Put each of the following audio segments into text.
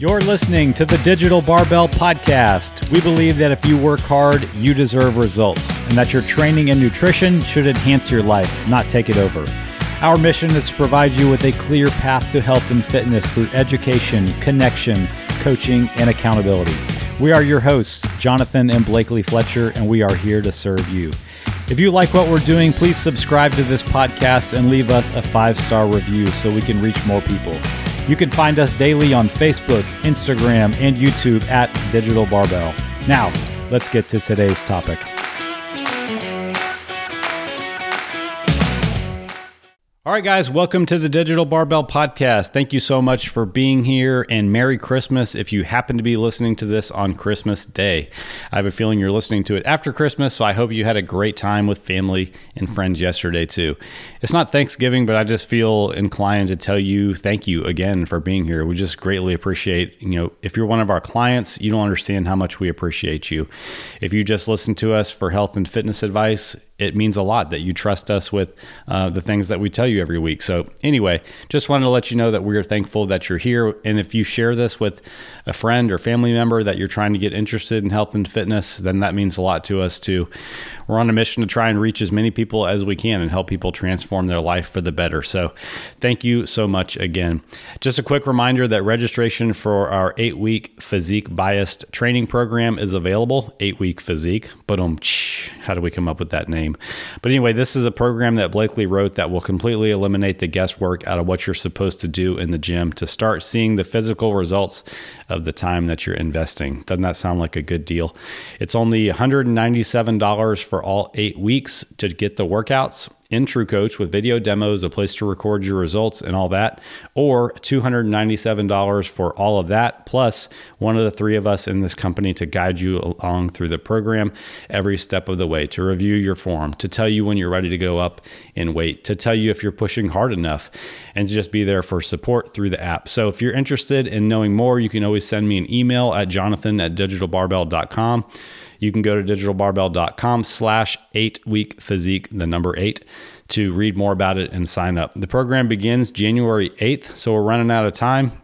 You're listening to the Digital Barbell Podcast. We believe that if you work hard, you deserve results, and that your training and nutrition should enhance your life, not take it over. Our mission is to provide you with a clear path to health and fitness through education, connection, coaching, and accountability. We are your hosts, Jonathan and Blakely Fletcher, and we are here to serve you. If you like what we're doing, please subscribe to this podcast and leave us a five star review so we can reach more people. You can find us daily on Facebook, Instagram, and YouTube at Digital Barbell. Now, let's get to today's topic. All right, guys, welcome to the Digital Barbell Podcast. Thank you so much for being here and Merry Christmas if you happen to be listening to this on Christmas Day. I have a feeling you're listening to it after Christmas, so I hope you had a great time with family and friends yesterday, too. It's not Thanksgiving, but I just feel inclined to tell you thank you again for being here. We just greatly appreciate, you know, if you're one of our clients, you don't understand how much we appreciate you. If you just listen to us for health and fitness advice, it means a lot that you trust us with uh, the things that we tell you every week. So, anyway, just wanted to let you know that we're thankful that you're here. And if you share this with a friend or family member that you're trying to get interested in health and fitness, then that means a lot to us too. We're on a mission to try and reach as many people as we can and help people transform their life for the better. So, thank you so much again. Just a quick reminder that registration for our eight week physique biased training program is available. Eight week physique. But um, how do we come up with that name? But anyway, this is a program that Blakely wrote that will completely eliminate the guesswork out of what you're supposed to do in the gym to start seeing the physical results of the time that you're investing. Doesn't that sound like a good deal? It's only $197 for all eight weeks to get the workouts in TrueCoach with video demos, a place to record your results, and all that, or $297 for all of that, plus one of the three of us in this company to guide you along through the program every step of the way, to review your form, to tell you when you're ready to go up in weight, to tell you if you're pushing hard enough, and to just be there for support through the app. So if you're interested in knowing more, you can always send me an email at jonathan at digitalbarbell.com. You can go to digitalbarbell.com slash eight week physique, the number eight, to read more about it and sign up. The program begins January 8th, so we're running out of time.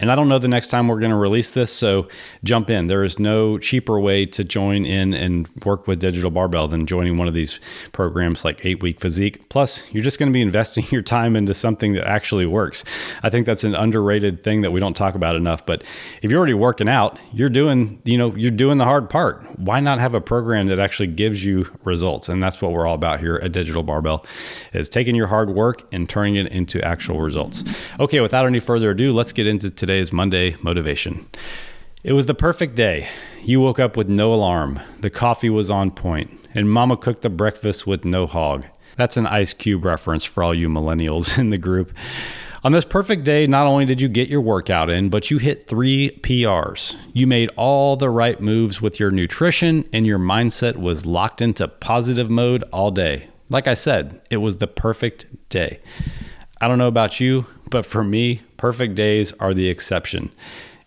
And I don't know the next time we're going to release this, so jump in. There is no cheaper way to join in and work with Digital Barbell than joining one of these programs like Eight Week Physique. Plus, you're just going to be investing your time into something that actually works. I think that's an underrated thing that we don't talk about enough. But if you're already working out, you're doing, you know, you're doing the hard part. Why not have a program that actually gives you results? And that's what we're all about here at Digital Barbell is taking your hard work and turning it into actual results. Okay, without any further ado, let's get into today today's Monday motivation. It was the perfect day. You woke up with no alarm, the coffee was on point, and mama cooked the breakfast with no hog. That's an Ice Cube reference for all you millennials in the group. On this perfect day, not only did you get your workout in, but you hit three PRs. You made all the right moves with your nutrition, and your mindset was locked into positive mode all day. Like I said, it was the perfect day. I don't know about you, but for me, perfect days are the exception.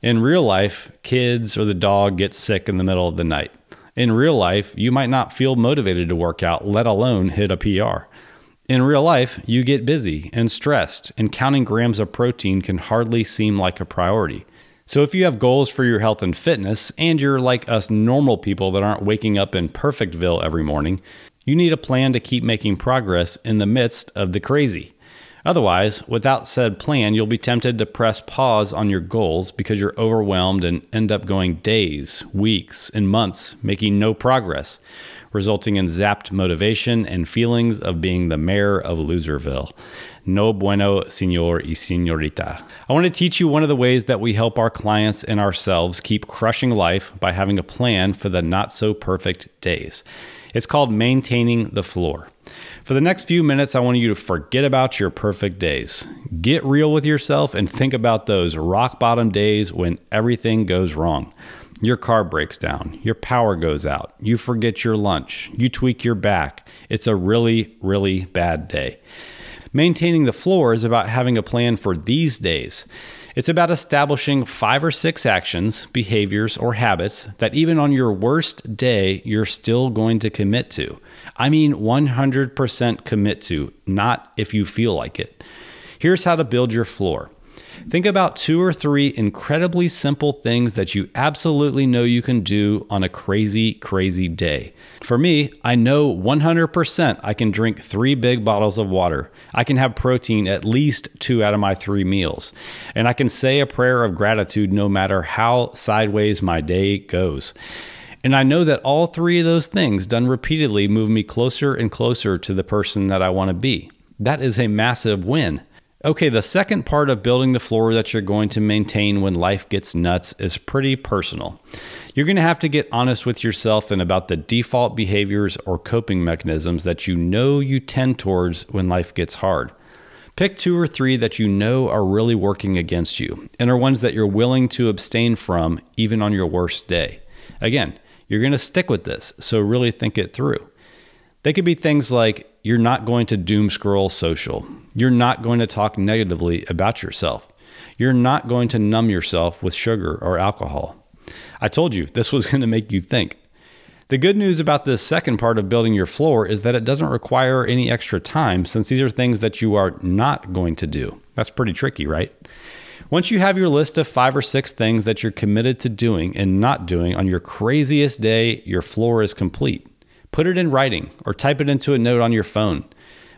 In real life, kids or the dog get sick in the middle of the night. In real life, you might not feel motivated to work out, let alone hit a PR. In real life, you get busy and stressed, and counting grams of protein can hardly seem like a priority. So, if you have goals for your health and fitness, and you're like us normal people that aren't waking up in Perfectville every morning, you need a plan to keep making progress in the midst of the crazy. Otherwise, without said plan, you'll be tempted to press pause on your goals because you're overwhelmed and end up going days, weeks, and months making no progress, resulting in zapped motivation and feelings of being the mayor of Loserville. No bueno, senor y senorita. I want to teach you one of the ways that we help our clients and ourselves keep crushing life by having a plan for the not so perfect days. It's called maintaining the floor. For the next few minutes, I want you to forget about your perfect days. Get real with yourself and think about those rock bottom days when everything goes wrong. Your car breaks down, your power goes out, you forget your lunch, you tweak your back. It's a really, really bad day. Maintaining the floor is about having a plan for these days. It's about establishing five or six actions, behaviors, or habits that even on your worst day, you're still going to commit to. I mean 100% commit to, not if you feel like it. Here's how to build your floor. Think about two or three incredibly simple things that you absolutely know you can do on a crazy, crazy day. For me, I know 100% I can drink three big bottles of water. I can have protein at least two out of my three meals. And I can say a prayer of gratitude no matter how sideways my day goes. And I know that all three of those things done repeatedly move me closer and closer to the person that I want to be. That is a massive win. Okay, the second part of building the floor that you're going to maintain when life gets nuts is pretty personal. You're going to have to get honest with yourself and about the default behaviors or coping mechanisms that you know you tend towards when life gets hard. Pick two or three that you know are really working against you and are ones that you're willing to abstain from even on your worst day. Again, you're going to stick with this, so really think it through. They could be things like you're not going to doom scroll social. You're not going to talk negatively about yourself. You're not going to numb yourself with sugar or alcohol. I told you this was going to make you think. The good news about this second part of building your floor is that it doesn't require any extra time since these are things that you are not going to do. That's pretty tricky, right? Once you have your list of five or six things that you're committed to doing and not doing on your craziest day, your floor is complete. Put it in writing or type it into a note on your phone.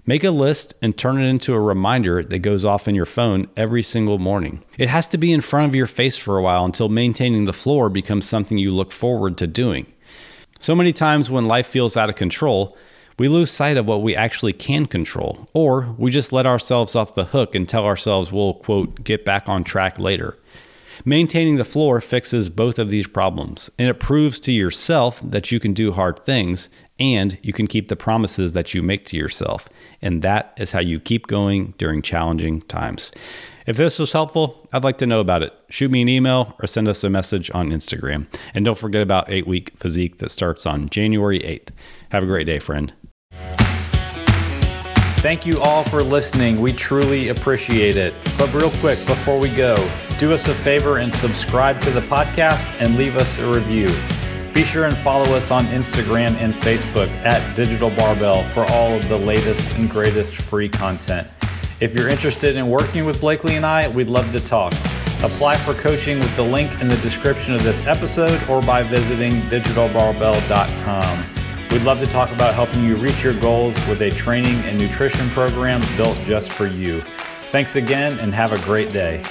Make a list and turn it into a reminder that goes off in your phone every single morning. It has to be in front of your face for a while until maintaining the floor becomes something you look forward to doing. So many times when life feels out of control, we lose sight of what we actually can control, or we just let ourselves off the hook and tell ourselves we'll, quote, get back on track later. Maintaining the floor fixes both of these problems, and it proves to yourself that you can do hard things and you can keep the promises that you make to yourself. And that is how you keep going during challenging times. If this was helpful, I'd like to know about it. Shoot me an email or send us a message on Instagram. And don't forget about 8 Week Physique that starts on January 8th. Have a great day, friend. Thank you all for listening. We truly appreciate it. But real quick, before we go, do us a favor and subscribe to the podcast and leave us a review. Be sure and follow us on Instagram and Facebook at Digital Barbell for all of the latest and greatest free content. If you're interested in working with Blakely and I, we'd love to talk. Apply for coaching with the link in the description of this episode or by visiting digitalbarbell.com. We'd love to talk about helping you reach your goals with a training and nutrition program built just for you. Thanks again and have a great day.